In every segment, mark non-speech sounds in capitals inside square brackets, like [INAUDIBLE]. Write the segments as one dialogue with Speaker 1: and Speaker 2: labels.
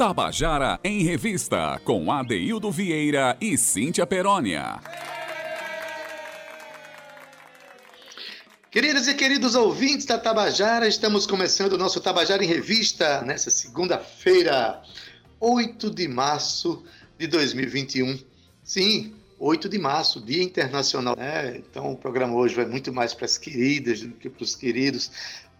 Speaker 1: Tabajara em Revista, com Adeildo Vieira e Cíntia Perónia.
Speaker 2: Queridas e queridos ouvintes da Tabajara, estamos começando o nosso Tabajara em Revista nessa segunda-feira, 8 de março de 2021. Sim, 8 de março, Dia Internacional. É, então o programa hoje vai muito mais para as queridas do que para os queridos.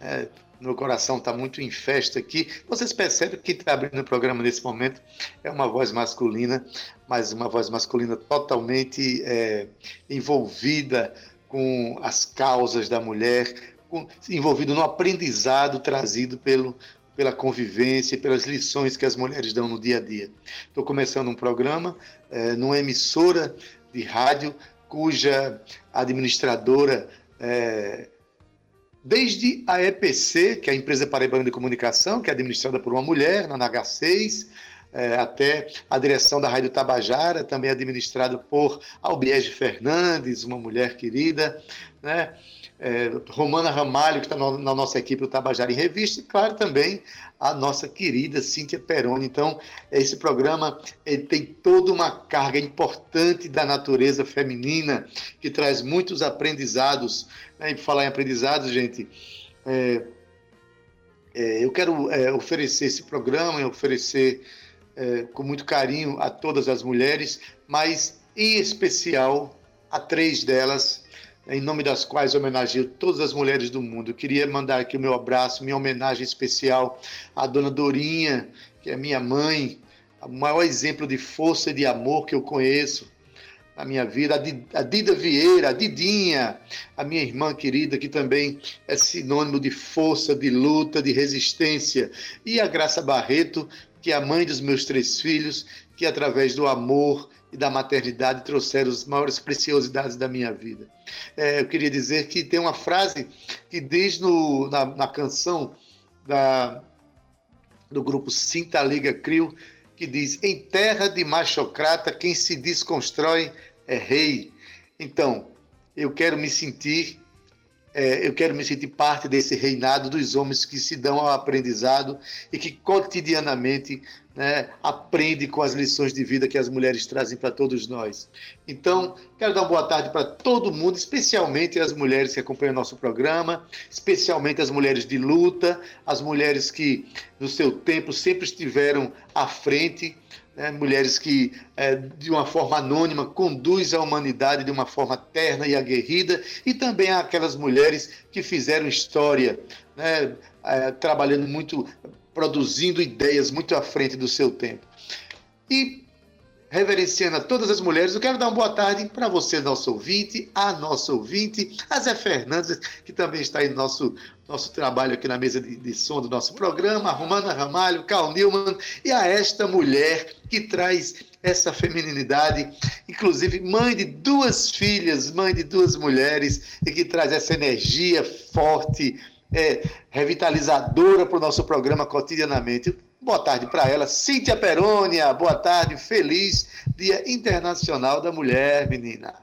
Speaker 2: É, meu coração está muito em festa aqui. Vocês percebem que está abrindo o programa nesse momento é uma voz masculina, mas uma voz masculina totalmente é, envolvida com as causas da mulher, com, envolvido no aprendizado trazido pelo, pela convivência, pelas lições que as mulheres dão no dia a dia. Estou começando um programa é, numa emissora de rádio cuja administradora é, desde a EPC, que é a Empresa Paraibana de Comunicação, que é administrada por uma mulher, na NH6, é, até a direção da Rádio Tabajara, também administrada por Albiege Fernandes, uma mulher querida, né? É, Romana Ramalho, que está na nossa equipe do Tabajara em Revista, e claro também a nossa querida Cíntia Peroni. Então, esse programa tem toda uma carga importante da natureza feminina, que traz muitos aprendizados. Né? E falar em aprendizados, gente, é, é, eu quero é, oferecer esse programa, oferecer é, com muito carinho a todas as mulheres, mas em especial a três delas, em nome das quais homenageio todas as mulheres do mundo. Eu queria mandar aqui o meu abraço, minha homenagem especial à dona Dorinha, que é minha mãe, o maior exemplo de força e de amor que eu conheço na minha vida, a Dida Vieira, a Didinha, a minha irmã querida, que também é sinônimo de força, de luta, de resistência, e a Graça Barreto, que é a mãe dos meus três filhos, que através do amor e da maternidade trouxeram as maiores preciosidades da minha vida. É, eu queria dizer que tem uma frase que diz no, na, na canção da, do grupo Sinta Liga Crio, que diz: Em terra de machocrata, quem se desconstrói é rei. Então, eu quero me sentir é, eu quero me sentir parte desse reinado dos homens que se dão ao aprendizado e que cotidianamente né, aprendem com as lições de vida que as mulheres trazem para todos nós. Então, quero dar uma boa tarde para todo mundo, especialmente as mulheres que acompanham nosso programa, especialmente as mulheres de luta, as mulheres que no seu tempo sempre estiveram à frente né, mulheres que, é, de uma forma anônima, conduzem a humanidade de uma forma terna e aguerrida, e também aquelas mulheres que fizeram história, né, é, trabalhando muito, produzindo ideias muito à frente do seu tempo. E reverenciando a todas as mulheres, eu quero dar uma boa tarde para você, nosso ouvinte, a nossa ouvinte, a Zé Fernandes, que também está aí no nosso, nosso trabalho aqui na mesa de, de som do nosso programa, a Romana Ramalho, Carl Newman, e a esta mulher que traz essa feminilidade, inclusive mãe de duas filhas, mãe de duas mulheres, e que traz essa energia forte, é, revitalizadora para o nosso programa cotidianamente. Boa tarde para ela, Cíntia Perônia. Boa tarde, feliz Dia Internacional da Mulher, menina.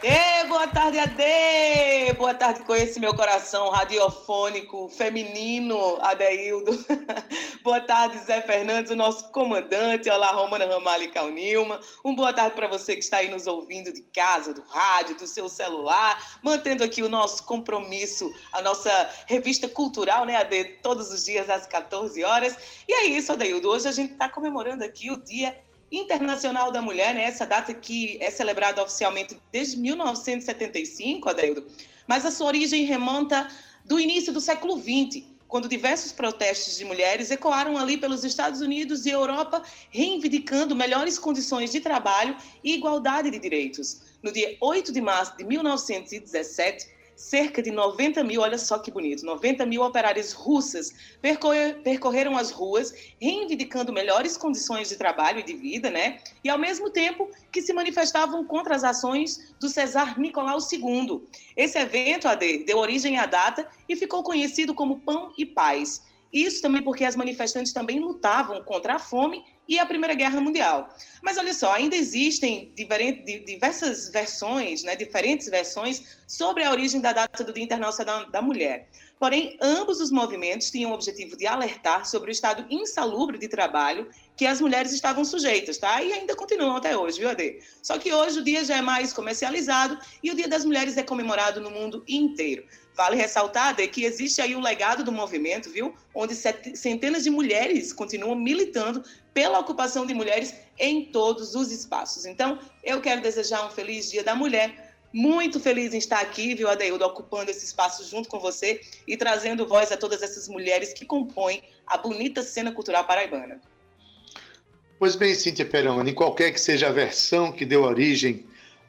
Speaker 3: Ei, boa tarde, Ade! Boa tarde com esse meu coração radiofônico, feminino, Adeildo. [LAUGHS] boa tarde, Zé Fernandes, o nosso comandante. Olá, Romana Ramalho e Calnilma. Um boa tarde para você que está aí nos ouvindo de casa, do rádio, do seu celular, mantendo aqui o nosso compromisso, a nossa revista cultural, né, Ade? Todos os dias às 14 horas. E é isso, Adeildo. Hoje a gente está comemorando aqui o Dia Internacional da Mulher, né? essa data que é celebrada oficialmente desde 1975, Adeildo, mas a sua origem remonta do início do século XX, quando diversos protestos de mulheres ecoaram ali pelos Estados Unidos e Europa, reivindicando melhores condições de trabalho e igualdade de direitos. No dia 8 de março de 1917, cerca de 90 mil, olha só que bonito, 90 mil operárias russas percorrer, percorreram as ruas, reivindicando melhores condições de trabalho e de vida, né? E ao mesmo tempo que se manifestavam contra as ações do Cesar Nicolau II. Esse evento, AD, deu origem à data e ficou conhecido como Pão e Paz. Isso também porque as manifestantes também lutavam contra a fome e a Primeira Guerra Mundial. Mas olha só, ainda existem diversas versões, né, diferentes versões sobre a origem da data do Dia Internacional da Mulher. Porém, ambos os movimentos tinham o objetivo de alertar sobre o estado insalubre de trabalho que as mulheres estavam sujeitas, tá? E ainda continuam até hoje, viu, Ade? Só que hoje o dia já é mais comercializado e o Dia das Mulheres é comemorado no mundo inteiro. Vale ressaltar Ade, que existe aí o legado do movimento, viu? Onde centenas de mulheres continuam militando pela ocupação de mulheres em todos os espaços. Então, eu quero desejar um feliz Dia da Mulher muito feliz em estar aqui, viu, Adeildo, ocupando esse espaço junto com você e trazendo voz a todas essas mulheres que compõem a bonita cena cultural paraibana.
Speaker 2: Pois bem, Cíntia Peroni, qualquer que seja a versão que deu origem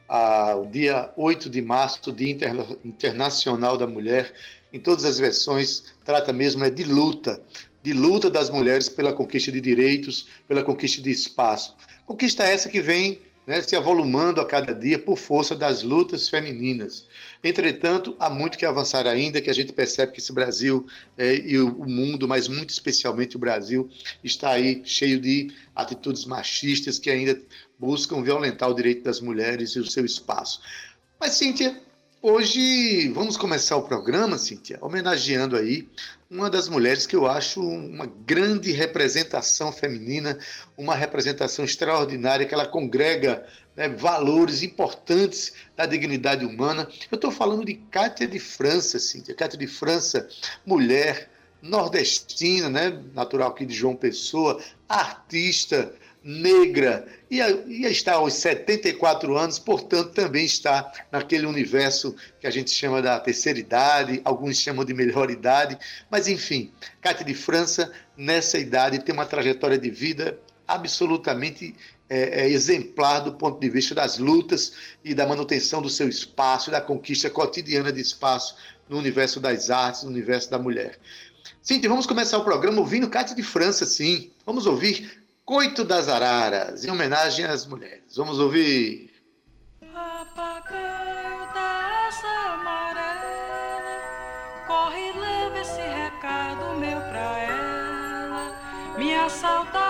Speaker 2: ao dia 8 de março, Dia Internacional da Mulher, em todas as versões, trata mesmo é de luta, de luta das mulheres pela conquista de direitos, pela conquista de espaço. Conquista essa que vem né, se avolumando a cada dia por força das lutas femininas. Entretanto, há muito que avançar ainda, que a gente percebe que esse Brasil é, e o, mundo, mas muito especialmente o Brasil, está aí cheio de atitudes machistas que ainda buscam violentar o direito das mulheres e o seu espaço. Mas, Cíntia, Hoje vamos começar o programa, Cíntia, homenageando aí uma das mulheres que eu acho uma grande representação feminina, uma representação extraordinária, que ela congrega né, valores importantes da dignidade humana. Eu estou falando de Cátia de França, Cíntia. Cátia de França, mulher nordestina, né, natural aqui de João Pessoa, artista, negra, e está aos 74 anos, portanto, também está naquele universo que a gente chama da terceira idade, alguns chamam de melhor idade, mas enfim, Cátia de França, nessa idade, tem uma trajetória de vida absolutamente é, é, exemplar do ponto de vista das lutas e da manutenção do seu espaço, da conquista cotidiana de espaço no universo das artes, no universo da mulher. Sim, vamos começar o programa ouvindo Cátia de França, sim. Vamos ouvir Coito das Araras, em homenagem às mulheres. Vamos ouvir.
Speaker 4: Papagaio da asa amarela, corre e leva esse recado meu pra ela. Minha saudade,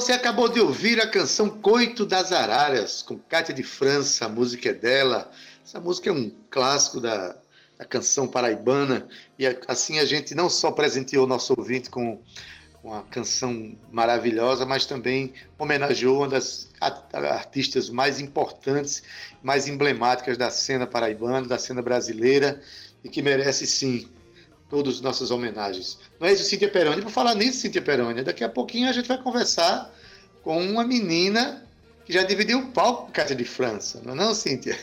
Speaker 4: Você
Speaker 2: acabou de ouvir a canção Coito das Araras, com Cátia de França, a música é dela. Essa música é um clássico da, da canção paraibana, e assim a gente não só presenteou nosso ouvinte com uma canção maravilhosa, mas também homenageou uma das artistas mais importantes, mais emblemáticas da cena paraibana, da cena brasileira, e que merece sim todas as nossas homenagens. Não é isso, Cíntia Peroni? Por falar nisso, Cíntia Peroni, daqui a pouquinho a gente vai conversar com uma menina que já dividiu o palco com Cátia de França, não é não, Cíntia?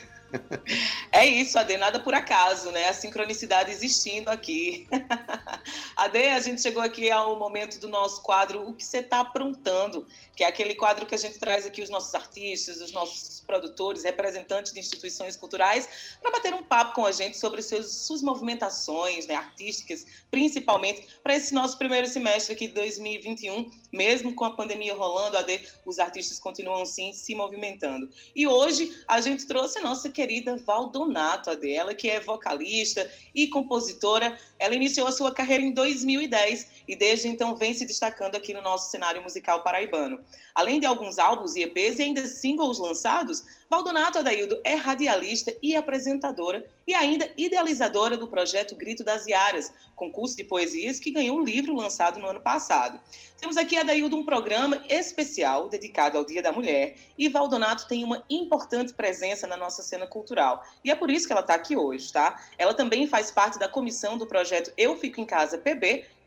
Speaker 3: É isso, Ade, nada por acaso, né? A sincronicidade existindo aqui. [LAUGHS] Ade, a gente chegou aqui ao momento do nosso quadro O que você está aprontando, que é aquele quadro que a gente traz aqui os nossos artistas, os nossos produtores, representantes de instituições culturais, para bater um papo com a gente sobre seus, suas movimentações né, artísticas, principalmente para esse nosso primeiro semestre aqui de 2021, mesmo com a pandemia rolando, Ade, os artistas continuam sim se movimentando. E hoje a gente trouxe a nossa querida Valdonato, a dela, que é vocalista e compositora. Ela iniciou a sua carreira em 2010 e desde então vem se destacando aqui no nosso cenário musical paraibano. Além de alguns álbuns e EPs e ainda singles lançados, Valdonato Adaildo é radialista e apresentadora e ainda idealizadora do projeto Grito das Iaras, concurso de poesias que ganhou um livro lançado no ano passado. Temos aqui, Adaildo, um programa especial dedicado ao Dia da Mulher e Valdonato tem uma importante presença na nossa cena cultural. E é por isso que ela está aqui hoje, tá? Ela também faz parte da comissão do projeto Eu Fico em Casa PB,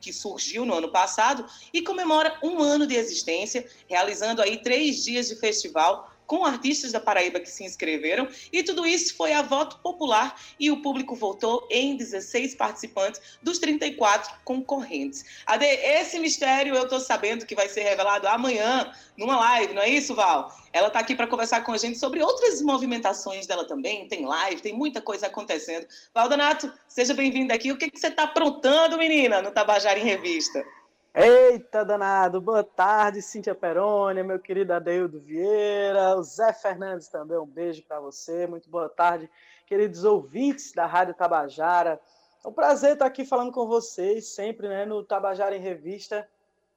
Speaker 3: que surgiu no ano passado e comemora um ano de existência, realizando aí três dias de festival com artistas da Paraíba que se inscreveram, e tudo isso foi a voto popular e o público votou em 16 participantes dos 34 concorrentes. Ade, esse mistério eu estou sabendo que vai ser revelado amanhã numa live, não é isso, Val? Ela está aqui para conversar com a gente sobre outras movimentações dela também. Tem live, tem muita coisa acontecendo. Valdonato, seja bem-vinda aqui. O que, que você está aprontando, menina, no Tabajara em Revista?
Speaker 5: Eita danado, boa tarde, Cíntia Perônia, meu querido Adeildo Vieira, o Zé Fernandes também, um beijo para você, muito boa tarde, queridos ouvintes da Rádio Tabajara. É um prazer estar aqui falando com vocês, sempre né, no Tabajara em Revista,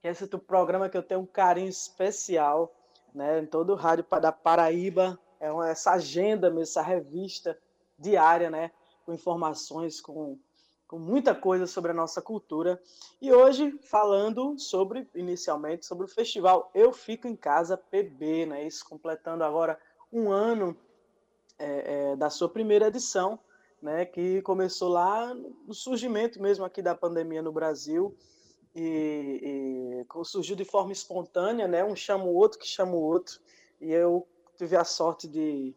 Speaker 5: que é esse programa que eu tenho um carinho especial, né, em todo o rádio da Paraíba, é uma, essa agenda mesmo, essa revista diária, né, com informações, com com muita coisa sobre a nossa cultura. E hoje falando sobre, inicialmente, sobre o festival Eu Fico em Casa PB, né? Isso completando agora um ano é, é, da sua primeira edição, né? Que começou lá no surgimento mesmo aqui da pandemia no Brasil e, e surgiu de forma espontânea, né? Um chama o outro que chama o outro e eu tive a sorte de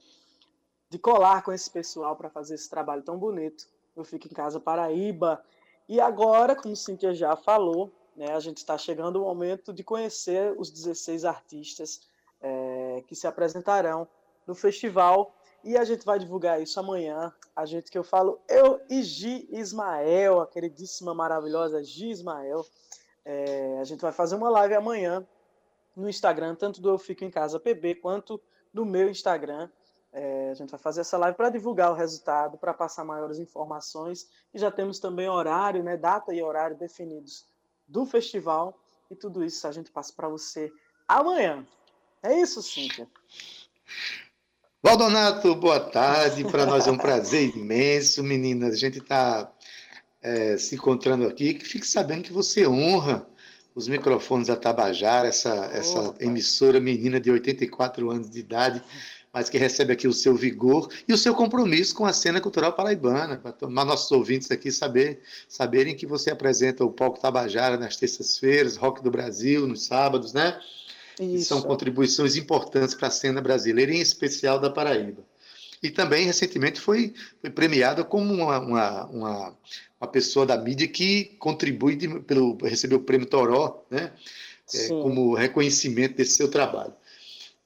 Speaker 5: de colar com esse pessoal para fazer esse trabalho tão bonito eu Fico em Casa Paraíba. E agora, como Cíntia já falou, né, a gente está chegando o momento de conhecer os 16 artistas é, que se apresentarão no festival. E a gente vai divulgar isso amanhã. A gente que eu falo, eu e Gi Ismael, a queridíssima, maravilhosa Gi Ismael. É, a gente vai fazer uma live amanhã no Instagram, tanto do Eu Fico em Casa PB quanto do meu Instagram. É, a gente vai fazer essa live para divulgar o resultado, para passar maiores informações. E já temos também horário, né, data e horário definidos do festival. E tudo isso a gente passa para você amanhã. É isso, Cíntia.
Speaker 2: Valdonato, boa tarde. Para nós é um prazer imenso, meninas. A gente está é, se encontrando aqui. Que fique sabendo que você honra os microfones da Tabajara, essa, essa emissora menina de 84 anos de idade mas que recebe aqui o seu vigor e o seu compromisso com a cena cultural paraibana, para tomar nossos ouvintes aqui saber, saberem que você apresenta o Palco Tabajara nas terças-feiras, Rock do Brasil nos sábados, né? São contribuições importantes para a cena brasileira, em especial da Paraíba. E também, recentemente, foi, foi premiada como uma, uma, uma, uma, pessoa da mídia que contribui de, pelo recebeu o prêmio Toró, né? É, como reconhecimento desse seu trabalho.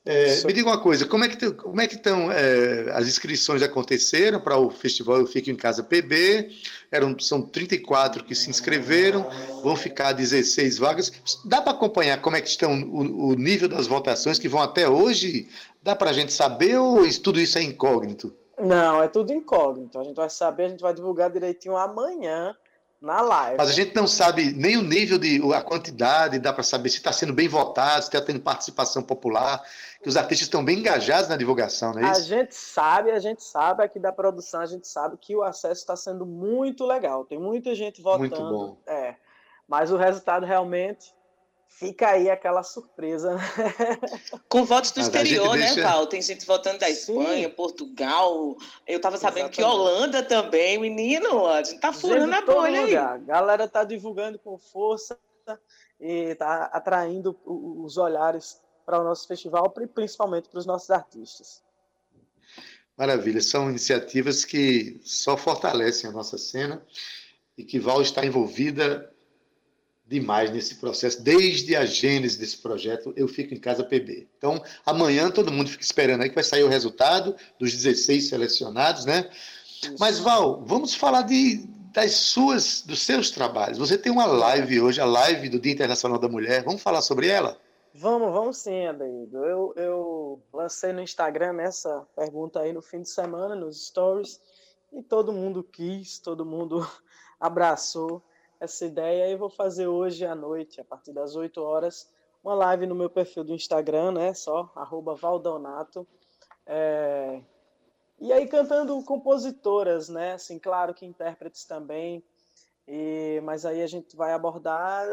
Speaker 2: É, me diga uma coisa, como é que como é que estão é, as inscrições aconteceram para o festival Eu Fico em Casa PB? Eram são 34 que se inscreveram, vão ficar 16 vagas. Dá para acompanhar como é que estão o, o, nível das votações que vão até hoje? Dá para a gente saber ou tudo isso é incógnito?
Speaker 5: Não, é tudo incógnito. A gente vai saber, a gente vai divulgar direitinho amanhã na live.
Speaker 2: Mas a gente não sabe nem o nível de a quantidade, dá para saber se está sendo bem votado, se está tendo participação popular, que os artistas estão bem engajados na divulgação, não é isso?
Speaker 5: A gente sabe, a gente sabe aqui da produção, a gente sabe que o acesso está sendo muito legal. Tem muita gente votando. Muito bom. É. Mas o resultado realmente fica aí aquela surpresa. Né? [LAUGHS]
Speaker 3: Com votos do Mas exterior, né, deixa... Val? Tem gente votando da Espanha, Sim. Portugal. Eu estava sabendo Exatamente. que Holanda também, menino, a gente tá furando a bolha aí. A
Speaker 5: galera tá divulgando com força e tá atraindo os olhares para o nosso festival, principalmente para os nossos artistas.
Speaker 2: Maravilha, são iniciativas que só fortalecem a nossa cena e que Val está envolvida demais nesse processo, desde a gênese desse projeto, Eu Fico em Casa PB. Então, amanhã todo mundo fica esperando aí que vai sair o resultado dos 16 selecionados, né? Isso. Mas, Val, vamos falar de, das suas, dos seus trabalhos. Você tem uma live hoje, a live do Dia Internacional da Mulher. Vamos falar sobre ela?
Speaker 5: Vamos, vamos sim, Adaildo. Eu, eu lancei no Instagram essa pergunta aí no fim de semana, nos stories, e todo mundo quis, todo mundo [LAUGHS] abraçou essa ideia e vou fazer hoje à noite, a partir das 8 horas, uma live no meu perfil do Instagram, né? Só, arroba Valdonato. É... E aí cantando compositoras, né? Assim, claro que intérpretes também. E... Mas aí a gente vai abordar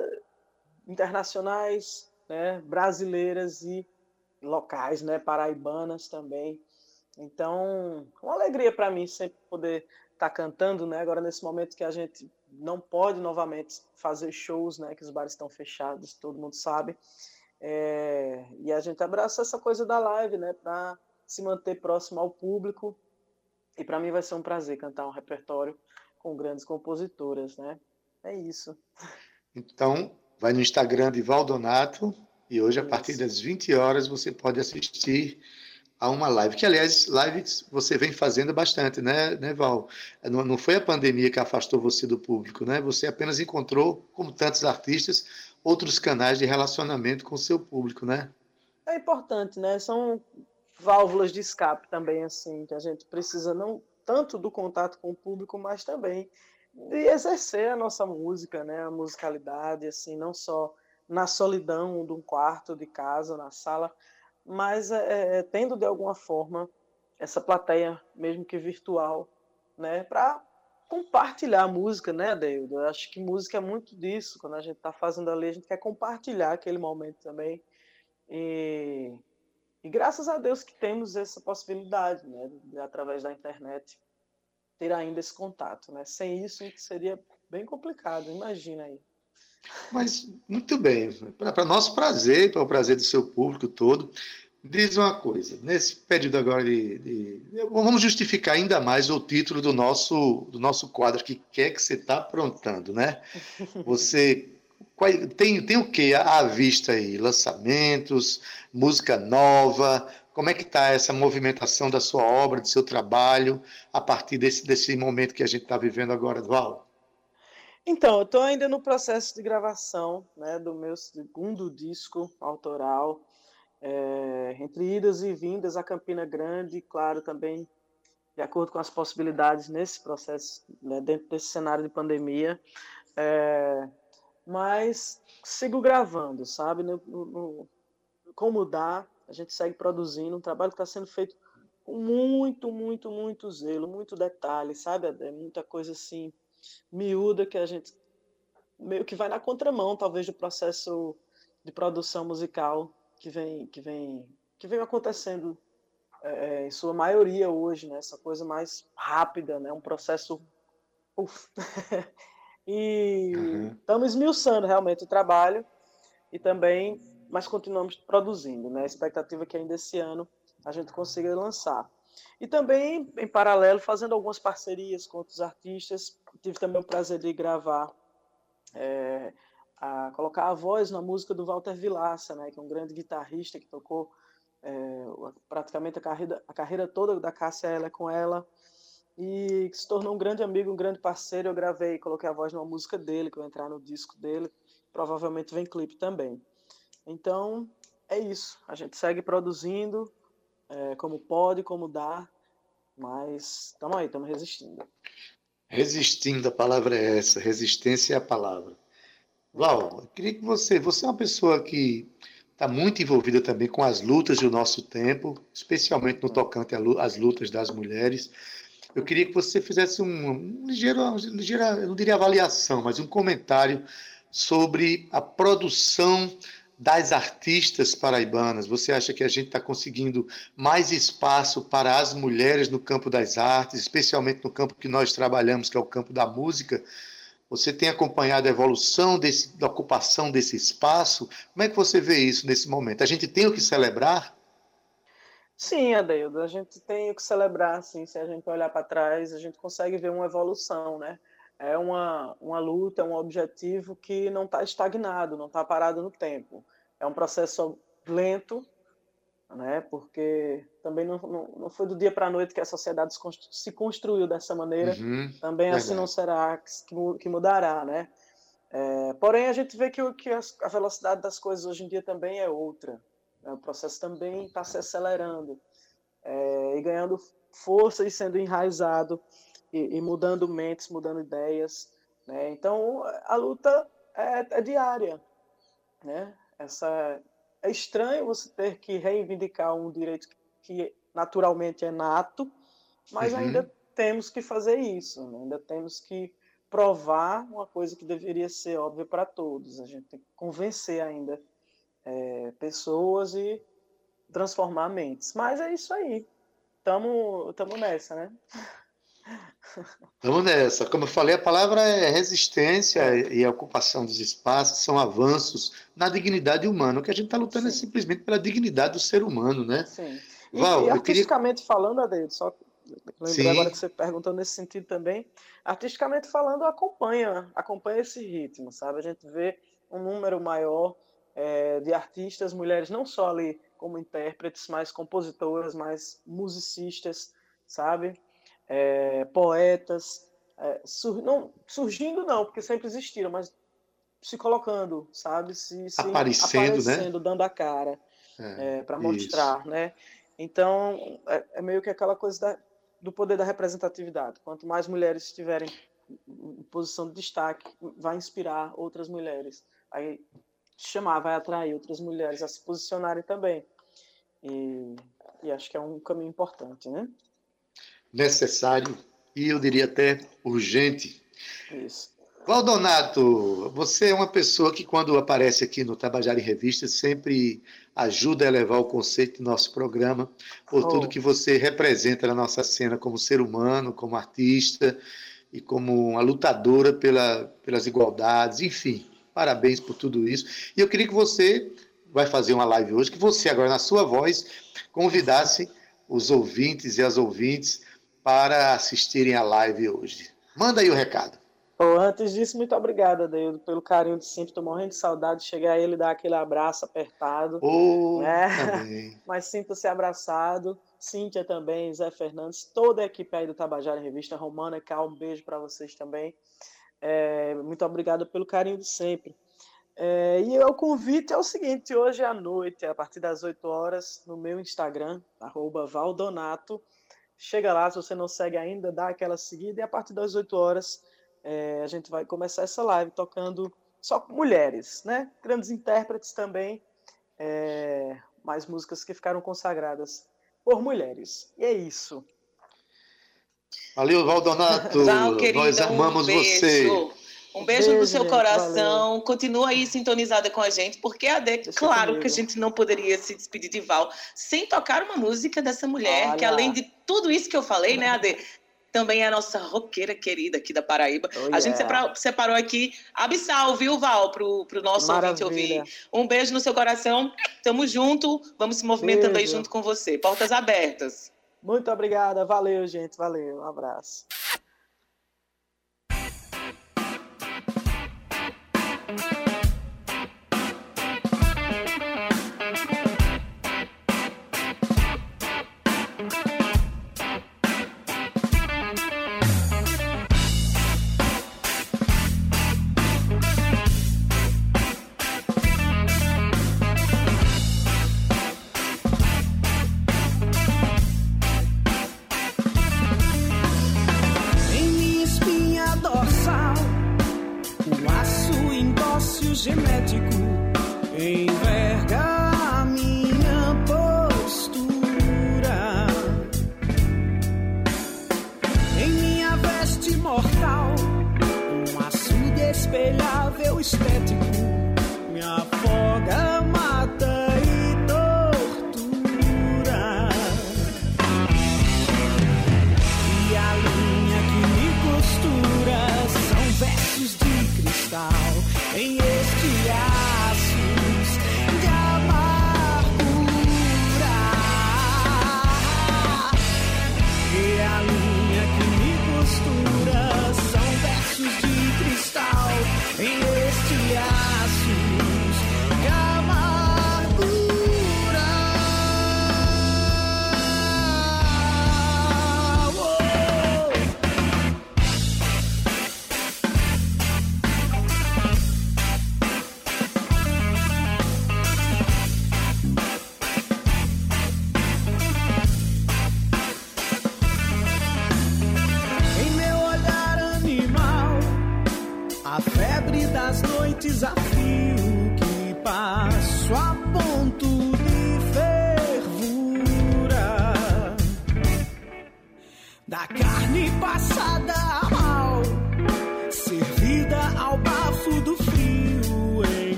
Speaker 5: internacionais, né? brasileiras e locais, né? Paraibanas também. Então, uma alegria para mim sempre poder estar tá cantando, né? Agora nesse momento que a gente não pode novamente fazer shows, né? Que os bares estão fechados, todo mundo sabe. É, e a gente abraça essa coisa da live, né? Para se manter próximo ao público. E para mim vai ser um prazer cantar um repertório com grandes compositoras, né? É isso.
Speaker 2: Então, vai no Instagram de Valdonato e hoje, a partir das 20 horas, você pode assistir a uma live, que aliás, lives você vem fazendo bastante, né, né Val? Não, não foi a pandemia que afastou você do público, né? Você apenas encontrou, como tantos artistas, outros canais de relacionamento com o seu público, né?
Speaker 5: É importante, né? São válvulas de escape também, assim, que a gente precisa não tanto do contato com o público, mas também de exercer a nossa música, né? A musicalidade, assim, não só na solidão de um quarto de casa, na sala, mas é, é, tendo de alguma forma essa plateia, mesmo que virtual, né, para compartilhar a música, né, Adeildo? Eu acho que música é muito disso. Quando a gente está fazendo ali, a gente quer compartilhar aquele momento também. E, e graças a Deus que temos essa possibilidade, né, de, através da internet, ter ainda esse contato, né? Sem isso seria bem complicado, imagina aí.
Speaker 2: Mas, muito bem, para nosso prazer, para o prazer do seu público todo, diz uma coisa, nesse período agora de, de, Vamos justificar ainda mais o título do nosso, do nosso quadro, que quer que você está aprontando, né? Você tem, tem o que à vista aí? Lançamentos, música nova, como é que está essa movimentação da sua obra, do seu trabalho, a partir desse, desse momento que a gente está vivendo agora, Val?
Speaker 5: Então, eu estou ainda no processo de gravação né, do meu segundo disco autoral, é, entre idas e vindas a Campina Grande, claro, também de acordo com as possibilidades nesse processo, né, dentro desse cenário de pandemia. É, mas sigo gravando, sabe? No, no, como dá, a gente segue produzindo um trabalho que está sendo feito com muito, muito, muito zelo, muito detalhe, sabe? É muita coisa assim miúda que a gente meio que vai na contramão, talvez, do processo de produção musical que vem, que vem, que vem acontecendo é, em sua maioria hoje, né? Essa coisa mais rápida, né? Um processo uf. [LAUGHS] e uhum. estamos esmiuçando realmente o trabalho e também, mas continuamos produzindo, né? A expectativa é que ainda esse ano a gente consiga lançar. E também, em paralelo, fazendo algumas parcerias com outros artistas. Tive também o prazer de gravar, é, a, colocar a voz na música do Walter Vilaça, né, que é um grande guitarrista que tocou é, praticamente a carreira, a carreira toda da Cássia ela é com ela e que se tornou um grande amigo, um grande parceiro. Eu gravei, coloquei a voz numa música dele, que vai entrar no disco dele. Provavelmente vem clipe também. Então, é isso. A gente segue produzindo, é, como pode, como dá, mas estamos aí, estamos resistindo.
Speaker 2: Resistindo, a palavra é essa, resistência é a palavra. Val, eu queria que você, você é uma pessoa que está muito envolvida também com as lutas do nosso tempo, especialmente no tocante às lutas das mulheres. Eu queria que você fizesse um, um ligeiro, um ligeira, eu não diria avaliação, mas um comentário sobre a produção das artistas paraibanas? Você acha que a gente está conseguindo mais espaço para as mulheres no campo das artes, especialmente no campo que nós trabalhamos, que é o campo da música? Você tem acompanhado a evolução desse, da ocupação desse espaço? Como é que você vê isso nesse momento? A gente tem o que celebrar?
Speaker 5: Sim, Adeildo, a gente tem o que celebrar, sim. Se a gente olhar para trás, a gente consegue ver uma evolução, né? É uma, uma luta, é um objetivo que não está estagnado, não está parado no tempo. É um processo lento, né? porque também não, não, não foi do dia para a noite que a sociedade se construiu dessa maneira, uhum, também assim não será que, que mudará. Né? É, porém, a gente vê que, que a velocidade das coisas hoje em dia também é outra. Né? O processo também está se acelerando é, e ganhando força e sendo enraizado e, e mudando mentes, mudando ideias. Né? Então, a luta é, é diária. Né? Essa, é estranho você ter que reivindicar um direito que naturalmente é nato, mas uhum. ainda temos que fazer isso, né? ainda temos que provar uma coisa que deveria ser óbvia para todos. A gente tem que convencer ainda é, pessoas e transformar mentes. Mas é isso aí. Tamo, tamo nessa, né?
Speaker 2: Vamos nessa. Como eu falei, a palavra é resistência e a ocupação dos espaços são avanços na dignidade humana. O que a gente está lutando é Sim. é simplesmente pela dignidade do ser humano, né?
Speaker 5: Sim. E, Val, e artisticamente queria... falando, Adeildo, só lembrei Sim. agora que você perguntou nesse sentido também, artisticamente falando, acompanha, acompanha esse ritmo, sabe? A gente vê um número maior é, de artistas, mulheres, não só ali como intérpretes, mas compositoras, mas musicistas, sabe? É, poetas, é, sur, não, surgindo não, porque sempre existiram, mas se colocando, sabe? Se, se
Speaker 2: aparecendo, né? aparecendo
Speaker 5: né? dando a cara é, é para mostrar, isso. né? Então, é, é, meio que aquela coisa da, do poder da representatividade. Quanto mais mulheres estiverem em posição de destaque, vai inspirar outras mulheres. Aí chamar, vai atrair outras mulheres a se posicionarem também. E, e acho que é um caminho importante, né?
Speaker 2: Necessário e eu diria até urgente.
Speaker 5: Isso.
Speaker 2: Valdonato, você é uma pessoa que, quando aparece aqui no Tabajara em Revista, sempre ajuda a elevar o conceito do nosso programa, por oh. tudo que você representa na nossa cena como ser humano, como artista e como uma lutadora pela, pelas igualdades, enfim. Parabéns por tudo isso. E eu queria que você, vai fazer uma live hoje, que você, agora na sua voz, convidasse os ouvintes e as ouvintes para assistirem a live hoje. Manda aí o recado.
Speaker 5: Oh, antes disso, muito obrigado, Adeildo, pelo carinho de sempre. Estou morrendo de saudade de chegar a ele e dar aquele abraço apertado.
Speaker 2: Oh, né? [LAUGHS]
Speaker 5: Mas sinta-se abraçado. Cíntia também, Zé Fernandes, toda a equipe aí do Tabajara em Revista, Romana Cal, um beijo para vocês também. É, muito obrigado pelo carinho de sempre. É, e o convite é o seguinte: hoje à noite, a partir das 8 horas, no meu Instagram, Valdonato, Chega lá, se você não segue ainda, dá aquela seguida e a partir das 8 horas é, a gente vai começar essa live tocando só mulheres, né? Grandes intérpretes também, é, mais músicas que ficaram consagradas por mulheres. E é isso.
Speaker 2: Valeu, Valdonato. [LAUGHS] Tchau, Nós amamos um você.
Speaker 3: Um beijo, beijo no seu gente, coração. Valeu. Continua aí sintonizada com a gente, porque a Deixa claro comigo. que a gente não poderia se despedir de Val sem tocar uma música dessa mulher, Olha. que além de tudo isso que eu falei, né, Ade? [LAUGHS] Também é a nossa roqueira querida aqui da Paraíba. Oh, a gente separou, separou aqui Abissal, viu, Val, pro, pro nosso Maravilha. ouvinte ouvir. Um beijo no seu coração. Tamo junto. Vamos se movimentando beijo. aí junto com você. Portas abertas.
Speaker 6: Muito obrigada. Valeu, gente. Valeu. Um abraço. Bye.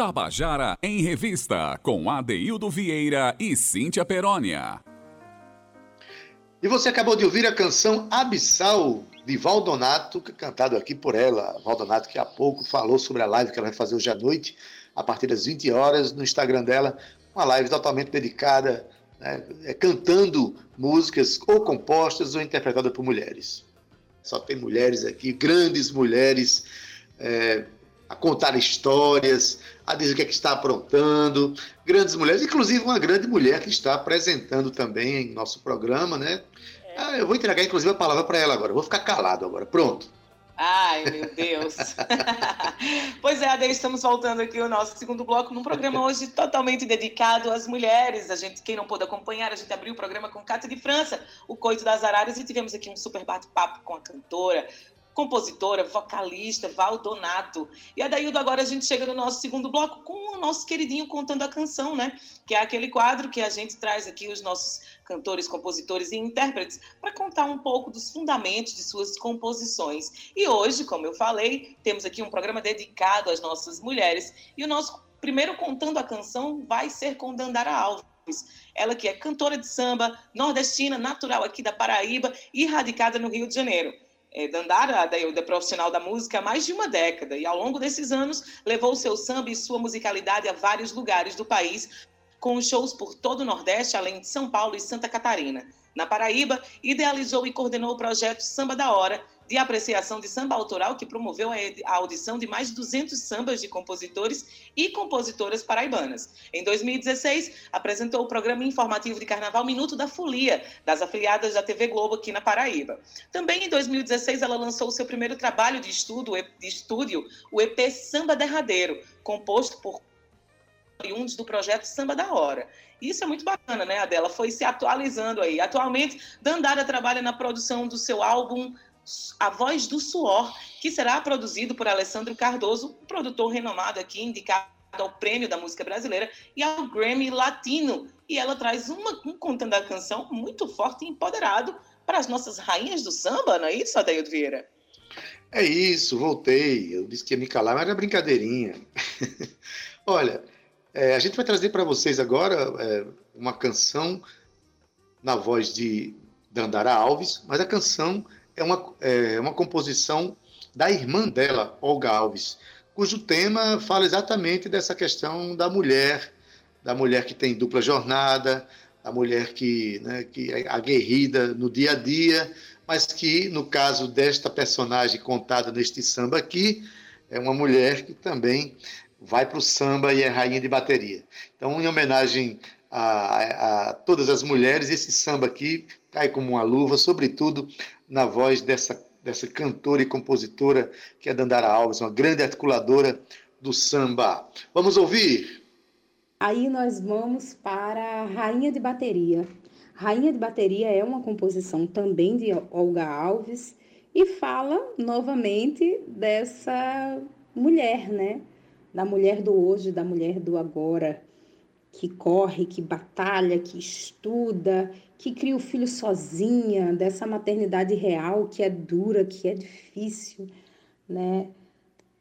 Speaker 1: Tabajara em Revista, com Adeildo Vieira e Cíntia Perónia.
Speaker 2: E você acabou de ouvir a canção Abissal, de Valdonato, cantado aqui por ela. Valdonato, que há pouco falou sobre a live que ela vai fazer hoje à noite, a partir das 20 horas, no Instagram dela. Uma live totalmente dedicada, né, é, cantando músicas ou compostas ou interpretadas por mulheres. Só tem mulheres aqui, grandes mulheres. É, a contar histórias, a dizer o que, é que está aprontando. Grandes mulheres, inclusive uma grande mulher que está apresentando também em nosso programa, né? É. Ah, eu vou entregar, inclusive, a palavra para ela agora. Vou ficar calado agora. Pronto.
Speaker 3: Ai, meu Deus. [LAUGHS] pois é, Ade, estamos voltando aqui ao nosso segundo bloco, num programa hoje totalmente dedicado às mulheres. A gente, quem não pôde acompanhar, a gente abriu o programa com Cátia de França, o Coito das Araras, e tivemos aqui um super bate-papo com a cantora, compositora, vocalista, Val Donato. E a Daildo, agora a gente chega no nosso segundo bloco com o nosso queridinho contando a canção, né? Que é aquele quadro que a gente traz aqui os nossos cantores, compositores e intérpretes para contar um pouco dos fundamentos de suas composições. E hoje, como eu falei, temos aqui um programa dedicado às nossas mulheres e o nosso primeiro contando a canção vai ser com Dandara Alves. Ela que é cantora de samba, nordestina, natural aqui da Paraíba e radicada no Rio de Janeiro é, Dandara, da, profissional da música, há mais de uma década e, ao longo desses anos, levou seu samba e sua musicalidade a vários lugares do país, com shows por todo o Nordeste, além de São Paulo e Santa Catarina. Na Paraíba, idealizou e coordenou o projeto Samba da Hora, de apreciação de samba autoral, que promoveu a audição de mais de 200 sambas de compositores e compositoras paraibanas. Em 2016, apresentou o programa informativo de carnaval Minuto da Folia, das afiliadas da TV Globo aqui na Paraíba. Também em 2016, ela lançou o seu primeiro trabalho de, estudo, de estúdio, o EP Samba Derradeiro, composto por oriundos do projeto Samba da Hora. Isso é muito bacana, né, Adela? Foi se atualizando aí. Atualmente, Dandara trabalha na produção do seu álbum a Voz do Suor, que será produzido por Alessandro Cardoso, um produtor renomado aqui, indicado ao Prêmio da Música Brasileira e ao Grammy Latino. E ela traz uma, um contando a canção muito forte e empoderado para as nossas rainhas do samba, não é isso, Adeildo Vieira?
Speaker 2: É isso, voltei. Eu disse que ia me calar, mas era brincadeirinha. [LAUGHS] Olha, é, a gente vai trazer para vocês agora é, uma canção na voz de Dandara Alves, mas a canção é uma, é uma composição da irmã dela, Olga Alves, cujo tema fala exatamente dessa questão da mulher, da mulher que tem dupla jornada, da mulher que, né, que é aguerrida no dia a dia, mas que, no caso desta personagem contada neste samba aqui, é uma mulher que também vai para o samba e é rainha de bateria. Então, em homenagem a, a, todas as mulheres, esse samba aqui cai como uma luva, sobretudo na voz dessa, dessa cantora e compositora que é Dandara Alves, uma grande articuladora do samba. Vamos ouvir?
Speaker 7: Aí nós vamos para Rainha de Bateria. Rainha de Bateria é uma composição também de Olga Alves e fala novamente dessa mulher, né? Da mulher do hoje, da mulher do agora, que corre, que batalha, que estuda, que cria o filho sozinha, dessa maternidade real que é dura, que é difícil, né?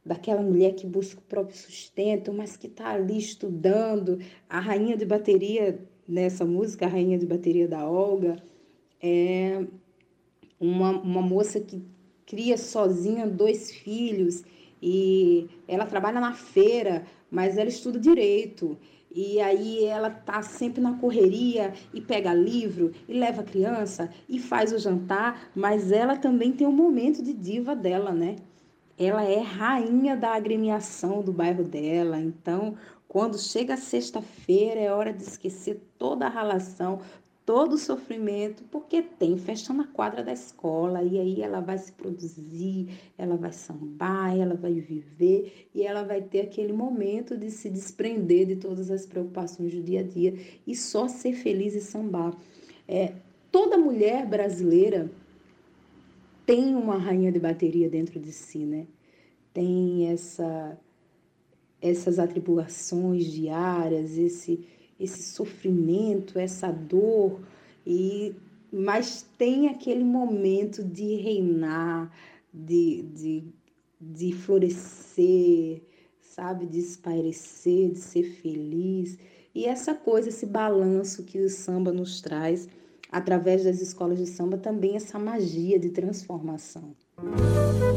Speaker 7: Daquela mulher que busca o próprio sustento, mas que está ali estudando. A rainha de bateria nessa música, a rainha de bateria da Olga, é uma, uma moça que cria sozinha dois filhos e ela trabalha na feira, mas ela estuda direito. E aí ela tá sempre na correria e pega livro e leva a criança e faz o jantar, mas ela também tem um momento de diva dela, né? Ela é rainha da agremiação do bairro dela, então quando chega sexta-feira é hora de esquecer toda a relação, todo o sofrimento, porque tem festa na quadra da escola, e aí ela vai se produzir, ela vai sambar, ela vai viver, e ela vai ter aquele momento de se desprender de todas as preocupações do dia a dia e só ser feliz e sambar. É, toda mulher brasileira tem uma rainha de bateria dentro de si, né? Tem essa essas atribulações diárias, esse esse sofrimento, essa dor, e mas tem aquele momento de reinar, de, de, de florescer,
Speaker 8: sabe? De espairecer, de ser feliz. E essa coisa, esse balanço que o samba nos traz, através das escolas de samba, também essa magia de transformação.
Speaker 9: Vai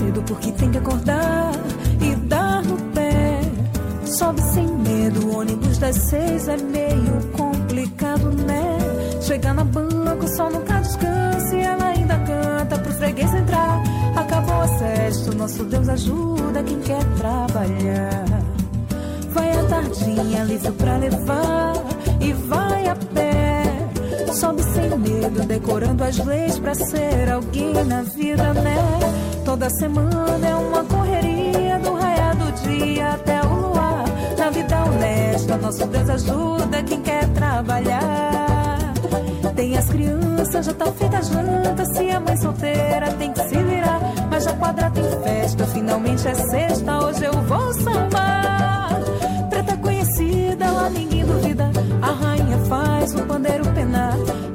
Speaker 9: cedo porque tem que acordar e dar no pé. Sobe sem medo, o ônibus das seis é meio complicado, né? Chega na banca, o sol nunca descansa e ela ainda canta pro freguês entrar. Acabou a sexta, nosso Deus ajuda quem quer trabalhar. Vai a tardinha, livro pra levar e vai a pé. Sobe sem medo, decorando as leis pra ser alguém na vida, né? Toda semana é uma correria do raiar do dia até o luar. Na vida honesta, nosso Deus ajuda quem quer trabalhar. Tem as crianças, já tá feita a janta. Se a mãe solteira tem que se virar. Mas já quadra tem festa, finalmente é sexta. Hoje eu vou sambar. Preta conhecida, lá ninguém duvida. A rainha faz o pandeiro.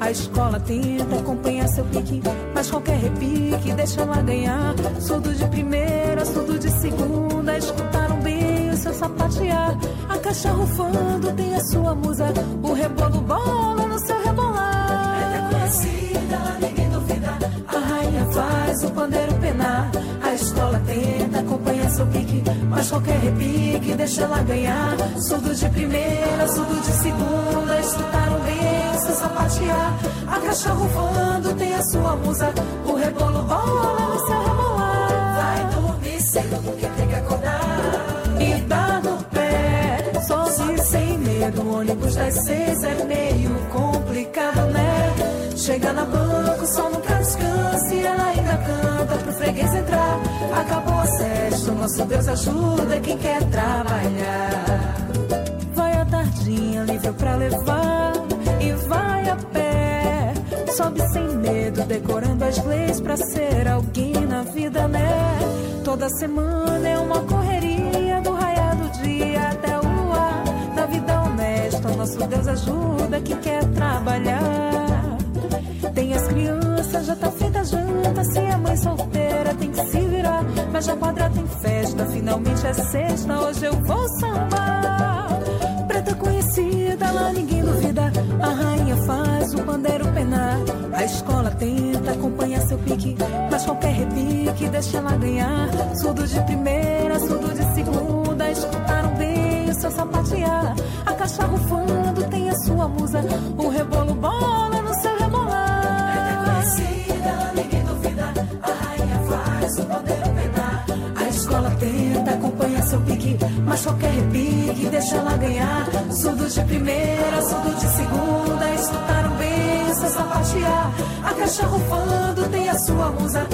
Speaker 9: A escola tenta acompanhar seu pique. Mas qualquer repique deixa ela ganhar. Surdo de primeira, surdo de segunda. Escutaram bem o seu sapatear. A caixa rufando tem a sua musa. O rebolo bola no seu rebolar. Preta conhecida, lá ninguém duvida. A rainha faz o pandeiro penar. A escola tenta acompanhar pique. Mas qualquer repique deixa ela ganhar. Surdo de primeira, surdo de segunda. Escutaram bem seu sapatear. A caixa rufando tem a sua musa. O rebolo bola no seu rebolar. Vai dormir cedo porque tem que acordar. E dá no pé, sozinho sem medo. O ônibus das seis é meio complicado, né? Chega na banca, o sol nunca descansa e ela ainda canta pro freguês entrar. Acabou a sexta, nosso Deus ajuda quem quer trabalhar. Vai a tardinha, livre pra levar e vai a pé. Sobe sem medo, decorando as leis pra ser alguém na vida, né? Toda semana é uma correria do raiar do dia até o luar. Na vida honesta, nosso Deus ajuda quem quer trabalhar. Tem as crianças, já tá feita a janta. Se é mãe solteira, tem que se virar. Mas já quadra tem festa, finalmente é sexta. Hoje eu vou sambar. Preta conhecida, lá ninguém duvida. A rainha faz o pandeiro penar. A escola tenta acompanhar seu pique. Mas qualquer repique deixa ela ganhar. Surdo de primeira, surdo de segunda. Escutaram bem o seu sapatear. A caixa rufando Mas qualquer repique deixa ela ganhar. Surdo de primeira, surdo de segunda. Escutaram bem o seu sapatear. A caixa rufando tem a sua musa.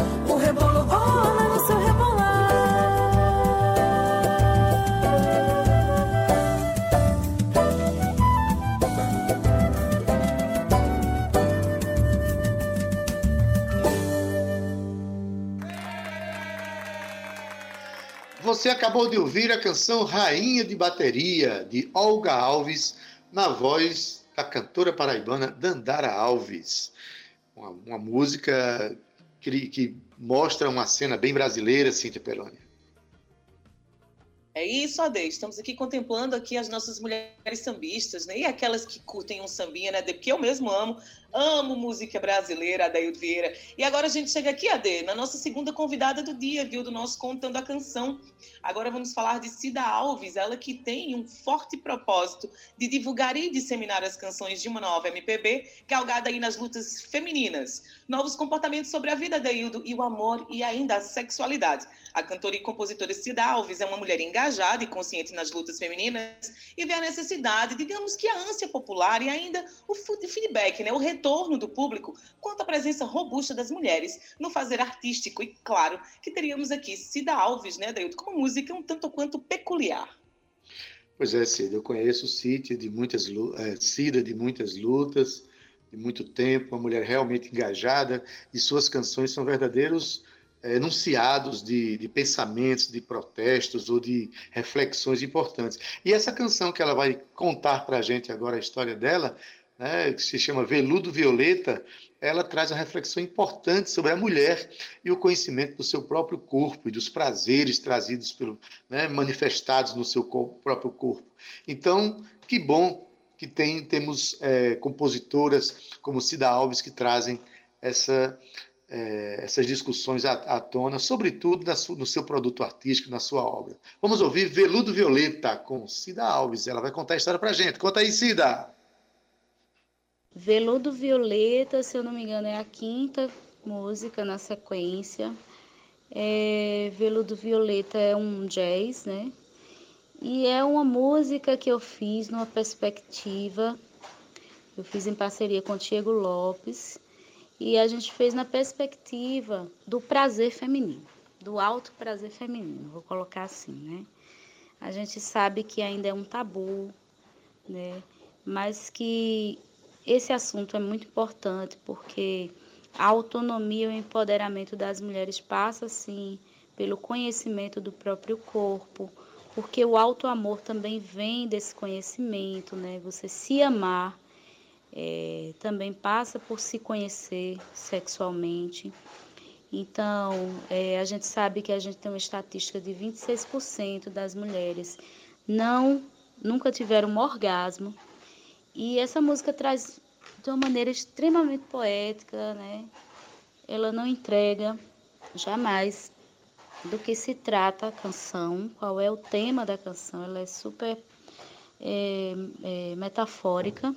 Speaker 2: Você acabou de ouvir a canção Rainha de Bateria, de Olga Alves, na voz da cantora paraibana Dandara Alves. Uma, uma música que, que, mostra uma cena bem brasileira, Cíntia Peroni.
Speaker 3: É isso, Ade. Estamos aqui contemplando aqui as nossas mulheres sambistas, né? E aquelas que curtem um sambinha, né? Porque eu mesmo amo, amo música brasileira, Adaildo Vieira. E agora a gente chega aqui, Ade, na nossa segunda convidada do dia, viu? Do nosso Contando a Canção. Agora vamos falar de Cida Alves, ela que tem um forte propósito de divulgar e disseminar as canções de uma nova MPB, galgada aí nas lutas femininas. Novos comportamentos sobre a vida, Adaildo, e o amor e ainda a sexualidade. A cantora e compositora Cida Alves é uma mulher engajada e consciente nas lutas femininas e vê a necessidade, digamos que a ânsia popular e ainda o feedback, né, o retorno do público quanto à presença robusta das mulheres no fazer artístico. E claro que teríamos aqui Cida Alves, né, Dailton, com uma música um tanto quanto peculiar.
Speaker 2: Pois é, Cida, eu conheço Cida de muitas, é, Cida de muitas lutas, de muito tempo, uma mulher realmente engajada, e suas canções são verdadeiros enunciados de, de, pensamentos, de protestos ou de reflexões importantes. E essa canção que ela vai contar para a gente agora a história dela, né, que se chama Veludo Violeta, ela traz uma reflexão importante sobre a mulher e o conhecimento do seu próprio corpo e dos prazeres trazidos pelo, né, manifestados no seu próprio corpo. Então, que bom que tem, temos é, compositoras como Cida Alves que trazem essa é, essas discussões à, à tona, sobretudo no seu produto artístico, na sua obra. Vamos ouvir Veludo Violeta com Cida Alves. Ela vai contar a história para gente. Conta aí, Cida!
Speaker 8: Veludo Violeta, se eu não me engano, é a quinta música na sequência. É, Veludo Violeta é um jazz, né? E é uma música que eu fiz numa perspectiva, eu fiz em parceria com o Diego Lopes, e a gente fez na perspectiva do prazer feminino, do alto prazer feminino, vou colocar assim, né? A gente sabe que ainda é um tabu, né? Mas que esse assunto é muito importante porque a autonomia e o empoderamento das mulheres passa sim pelo conhecimento do próprio corpo, porque o auto amor também vem desse conhecimento, né? Você se amar é, também passa por se conhecer sexualmente. Então, é, a gente sabe que a gente tem uma estatística de 26% das mulheres não nunca tiveram um orgasmo. E essa música traz de uma maneira extremamente poética, né? Ela não entrega jamais do que se trata a canção, qual é o tema da canção. Ela é super é, é, metafórica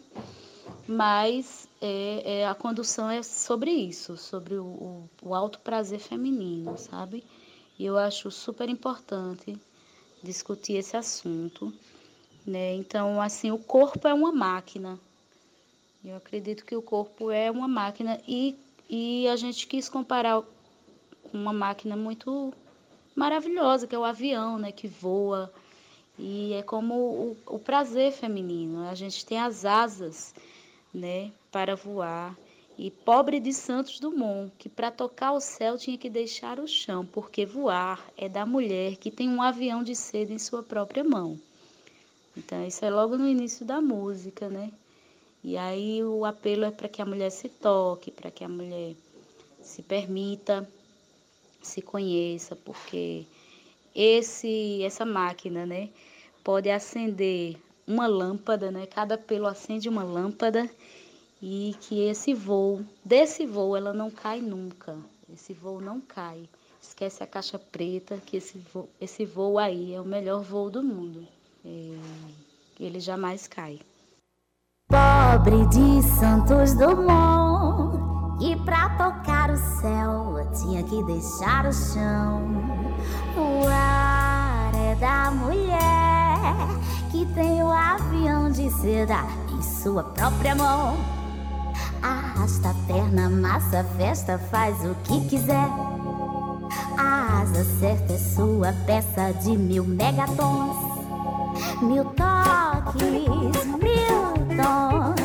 Speaker 8: mas é, é, a condução é sobre isso, sobre o, o, o alto prazer feminino, sabe? E eu acho super importante discutir esse assunto, né? Então, assim, o corpo é uma máquina. Eu acredito que o corpo é uma máquina e, e a gente quis comparar com uma máquina muito maravilhosa, que é o avião, né? Que voa. E é como o, o prazer feminino. A gente tem as asas né, para voar. E pobre de Santos Dumont, que para tocar o céu tinha que deixar o chão, porque voar é da mulher que tem um avião de seda em sua própria mão. Então, isso é logo no início da música, né? E aí o apelo é para que a mulher se toque, para que a mulher se permita, se conheça, porque esse essa máquina, né, pode acender uma lâmpada, né? Cada pelo acende uma lâmpada e que esse voo, desse voo, ela não cai nunca. Esse voo não cai. Esquece a caixa preta, que esse voo, esse voo aí é o melhor voo do mundo. Ele jamais cai.
Speaker 10: Pobre de Santos Dumont, e pra tocar o céu tinha que deixar o chão. O ar é da mulher que tem o avião de seda em sua própria mão. Arrasta a perna, massa, festa, faz o que quiser. A asa certa é sua peça de mil megatons. Mil toques, mil tons.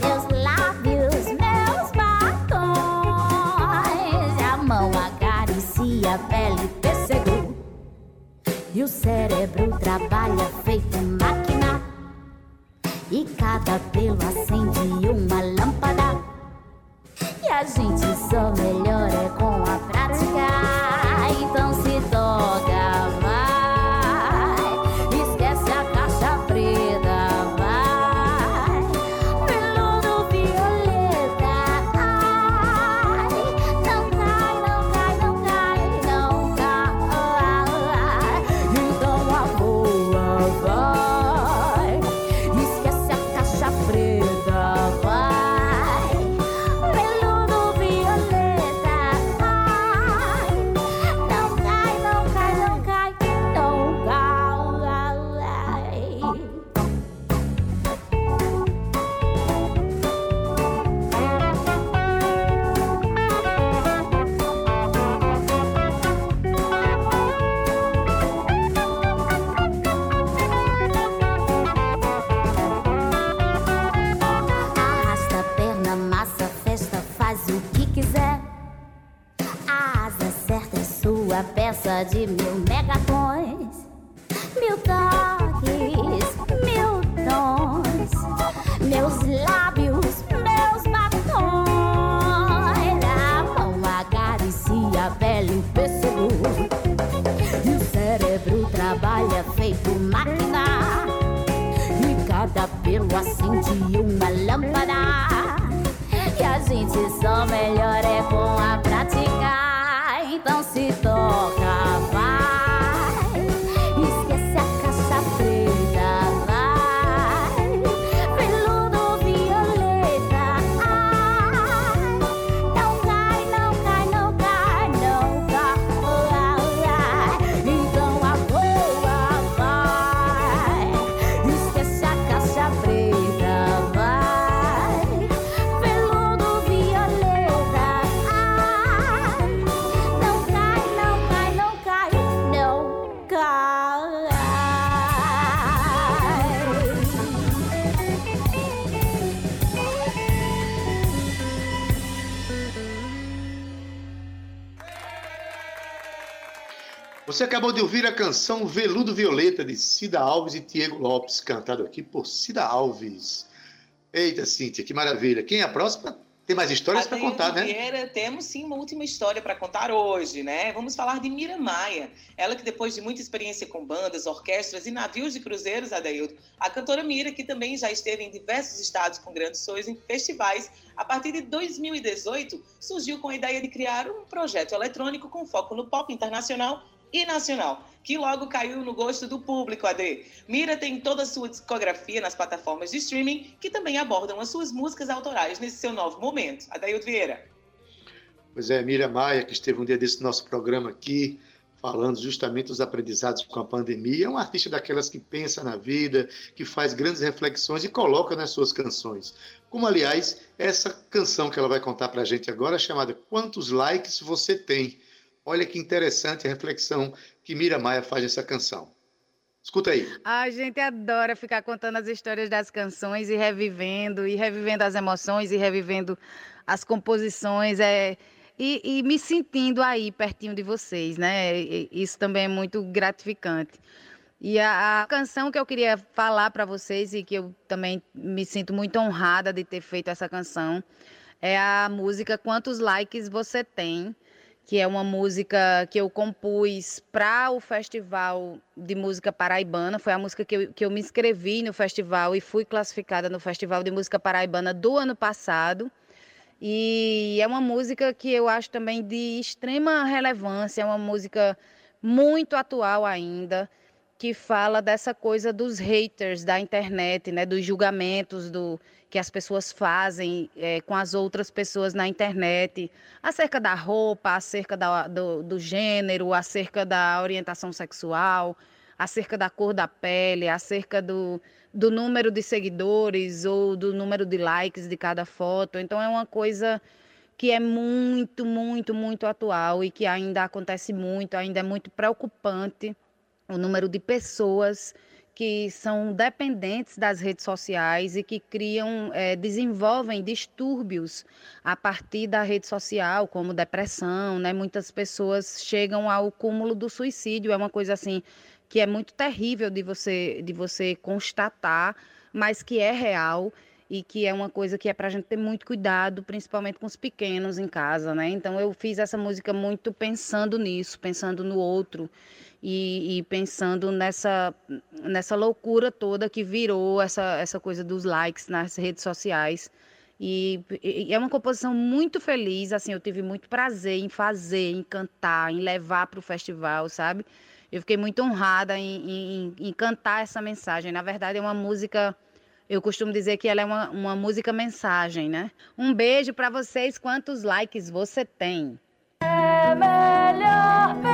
Speaker 10: Meus lábios, meus batons. A mão acaricia a pele, pêssego. E o cérebro trabalha feito máquina. E cada pelo acende uma lâmpada. E a gente só melhora com
Speaker 2: Você acabou de ouvir a canção Veludo Violeta de Cida Alves e Diego Lopes, cantado aqui por Cida Alves. Eita, Cíntia, que maravilha. Quem é a próxima? Tem mais histórias para contar, né?
Speaker 3: Vieira, temos sim uma última história para contar hoje, né? Vamos falar de Mira Maia. Ela que depois de muita experiência com bandas, orquestras e navios de cruzeiros, Adeildo, a cantora Mira, que também já esteve em diversos estados com grandes shows em festivais, a partir de 2018 surgiu com a ideia de criar um projeto eletrônico com foco no pop internacional e nacional, que logo caiu no gosto do público, AD. Mira tem toda a sua discografia nas plataformas de streaming, que também abordam as suas músicas autorais nesse seu novo momento. Adaildo Vieira.
Speaker 2: Pois é, Miriam Maia, que esteve um dia desse nosso programa aqui, falando justamente dos aprendizados com a pandemia. É uma artista daquelas que pensa na vida, que faz grandes reflexões e coloca nas suas canções. Como, aliás, essa canção que ela vai contar para a gente agora, chamada Quantos Likes Você Tem? Olha que interessante a reflexão que Mira Maia faz nessa canção. Escuta aí.
Speaker 11: A gente adora ficar contando as histórias das canções e revivendo, e revivendo as emoções, e revivendo as composições, é, e, e me sentindo aí pertinho de vocês, né? E- Isso também é muito gratificante. E a, a canção que eu queria falar para vocês, e que eu também me sinto muito honrada de ter feito essa canção, é a música Quantos Likes Você Tem, que é uma música que eu compus para o Festival de Música Paraibana. Foi a música que eu, que eu me inscrevi no festival e fui classificada no Festival de Música Paraibana do ano passado. E é uma música que eu acho também de extrema relevância, é uma música muito atual ainda, que fala dessa coisa dos haters da internet, né, dos julgamentos do que as pessoas fazem eh, com as outras pessoas na internet, acerca da roupa, acerca da- do, do gênero, acerca da orientação sexual, acerca da cor da pele, acerca do, do número de seguidores ou do número de likes de cada foto. Então é uma coisa que é muito, muito, muito atual e que ainda acontece muito, ainda é muito preocupante o número de pessoas que são dependentes das redes sociais e que criam, eh, desenvolvem distúrbios a partir da rede social, como depressão, né? Muitas pessoas chegam ao cúmulo do suicídio, é uma coisa assim que é muito terrível de você de você constatar, mas que é real e que é uma coisa que é para a gente ter muito cuidado, principalmente com os pequenos em casa, né? Então eu fiz essa música muito pensando nisso, pensando no outro e, e pensando nessa nessa loucura toda que virou essa essa coisa dos likes nas redes sociais. E, e é uma composição muito feliz, assim, eu tive muito prazer em fazer, em cantar, em levar para o festival, sabe? Eu fiquei muito honrada em, em, em cantar essa mensagem. Na verdade, é uma música eu costumo dizer que ela é uma, uma música mensagem, né? Um beijo para vocês. Quantos likes você tem?
Speaker 9: É melhor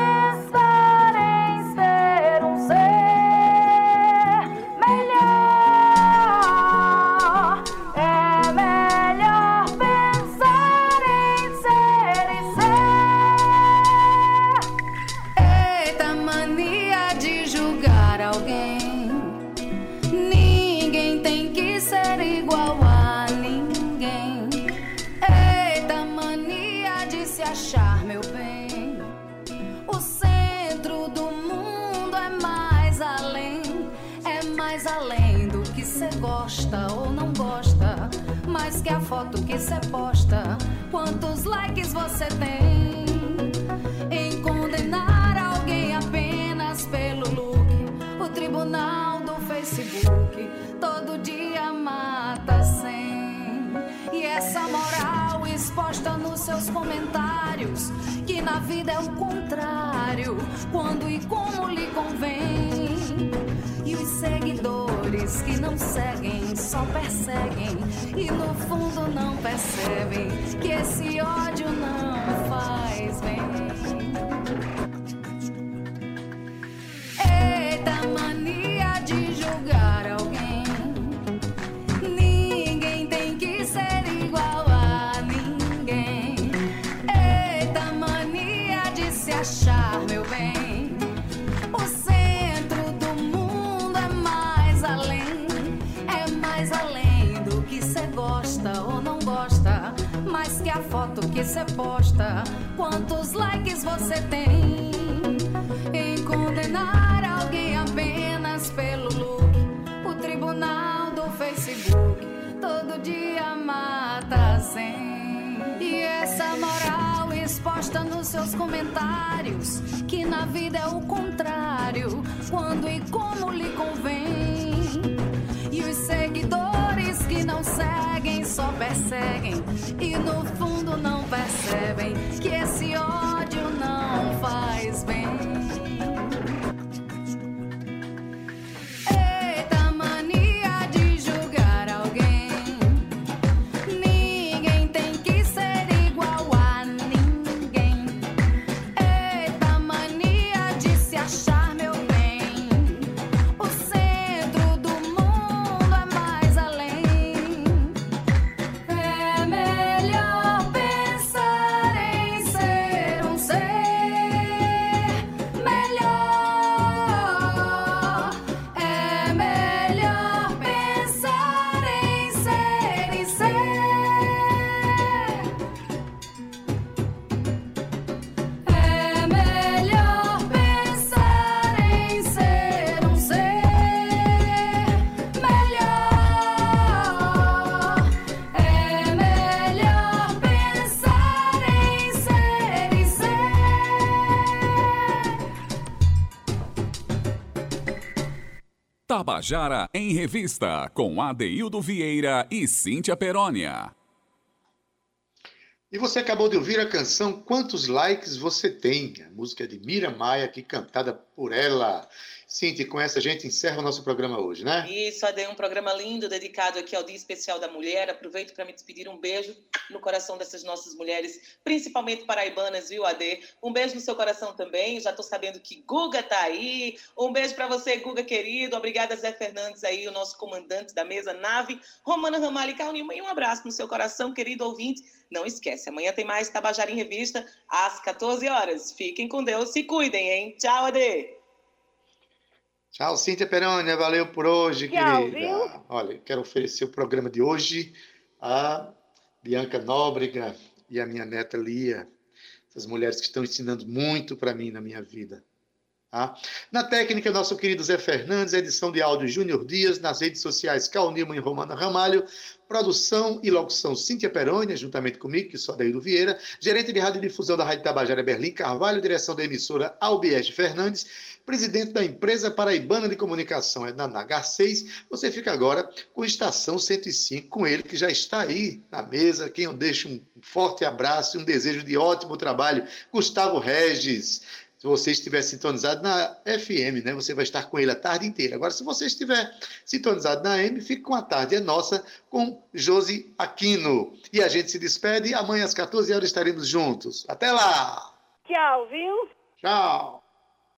Speaker 4: foto que você posta. Quantos likes você tem em condenar alguém apenas pelo look? O tribunal do Facebook todo dia mata sem. E essa moral exposta nos seus comentários, que na vida é o contrário, quando e como lhe convém. E os seguidores que não seguem, só perseguem, e no fundo não percebem que esse ódio não faz bem. Mais que a foto que você posta. Quantos likes você tem? Em condenar alguém apenas pelo look. O tribunal do Facebook todo dia mata sem. E essa moral exposta nos seus comentários, que na vida é o contrário, quando e como lhe convém. E os seguidores que não seguem só perseguem. E no fundo não percebem que esse ódio
Speaker 1: Tabajara em Revista, com Adeildo Vieira e Cíntia Perónia.
Speaker 2: E você acabou de ouvir a canção Quantos Likes Você Tem? A música é de Mira Maia, aqui cantada por ela. Cintia, com essa a gente encerra o nosso programa hoje, né?
Speaker 3: Isso, Ade, um programa lindo dedicado aqui ao Dia Especial da Mulher. Aproveito para me despedir. Um beijo no coração dessas nossas mulheres, principalmente paraibanas, viu, Ade? Um beijo no seu coração também. Já estou sabendo que Guga tá aí. Um beijo para você, Guga querido. Obrigada, Zé Fernandes aí, o nosso comandante da mesa nave. Romana Ramalho e e um abraço no seu coração, querido ouvinte. Não esquece, amanhã tem mais Tabajara em Revista, às 14 horas. Fiquem com Deus, se cuidem, hein? Tchau, Ade!
Speaker 2: Tchau, Cíntia Perônia. Valeu por hoje,
Speaker 3: Tchau,
Speaker 2: querida.
Speaker 3: viu?
Speaker 2: Olha, quero oferecer o programa de hoje a Bianca Nóbrega e a minha neta Lia. Essas mulheres que estão ensinando muito para mim na minha vida. Tá? Na técnica, nosso querido Zé Fernandes, edição de áudio Júnior Dias, nas redes sociais Cal e Romana Ramalho, produção e locução Cíntia Perônia, juntamente comigo, que sou Adaildo Vieira, gerente de rádio e difusão da Rádio Tabajara Berlim Carvalho, direção da emissora Albiege Fernandes, presidente da empresa paraibana de comunicação, é na H6. Você fica agora com Estação 105, com ele, que já está aí na mesa, quem eu deixo um forte abraço e um desejo de ótimo trabalho, Gustavo Regis. Se você estiver sintonizado na FM, né, você vai estar com ele a tarde inteira. Agora, se você estiver sintonizado na AM, fique com a tarde é nossa com Josi Aquino. E a gente se despede. Amanhã às 14 horas estaremos juntos. Até lá!
Speaker 12: Tchau, viu?
Speaker 2: Tchau!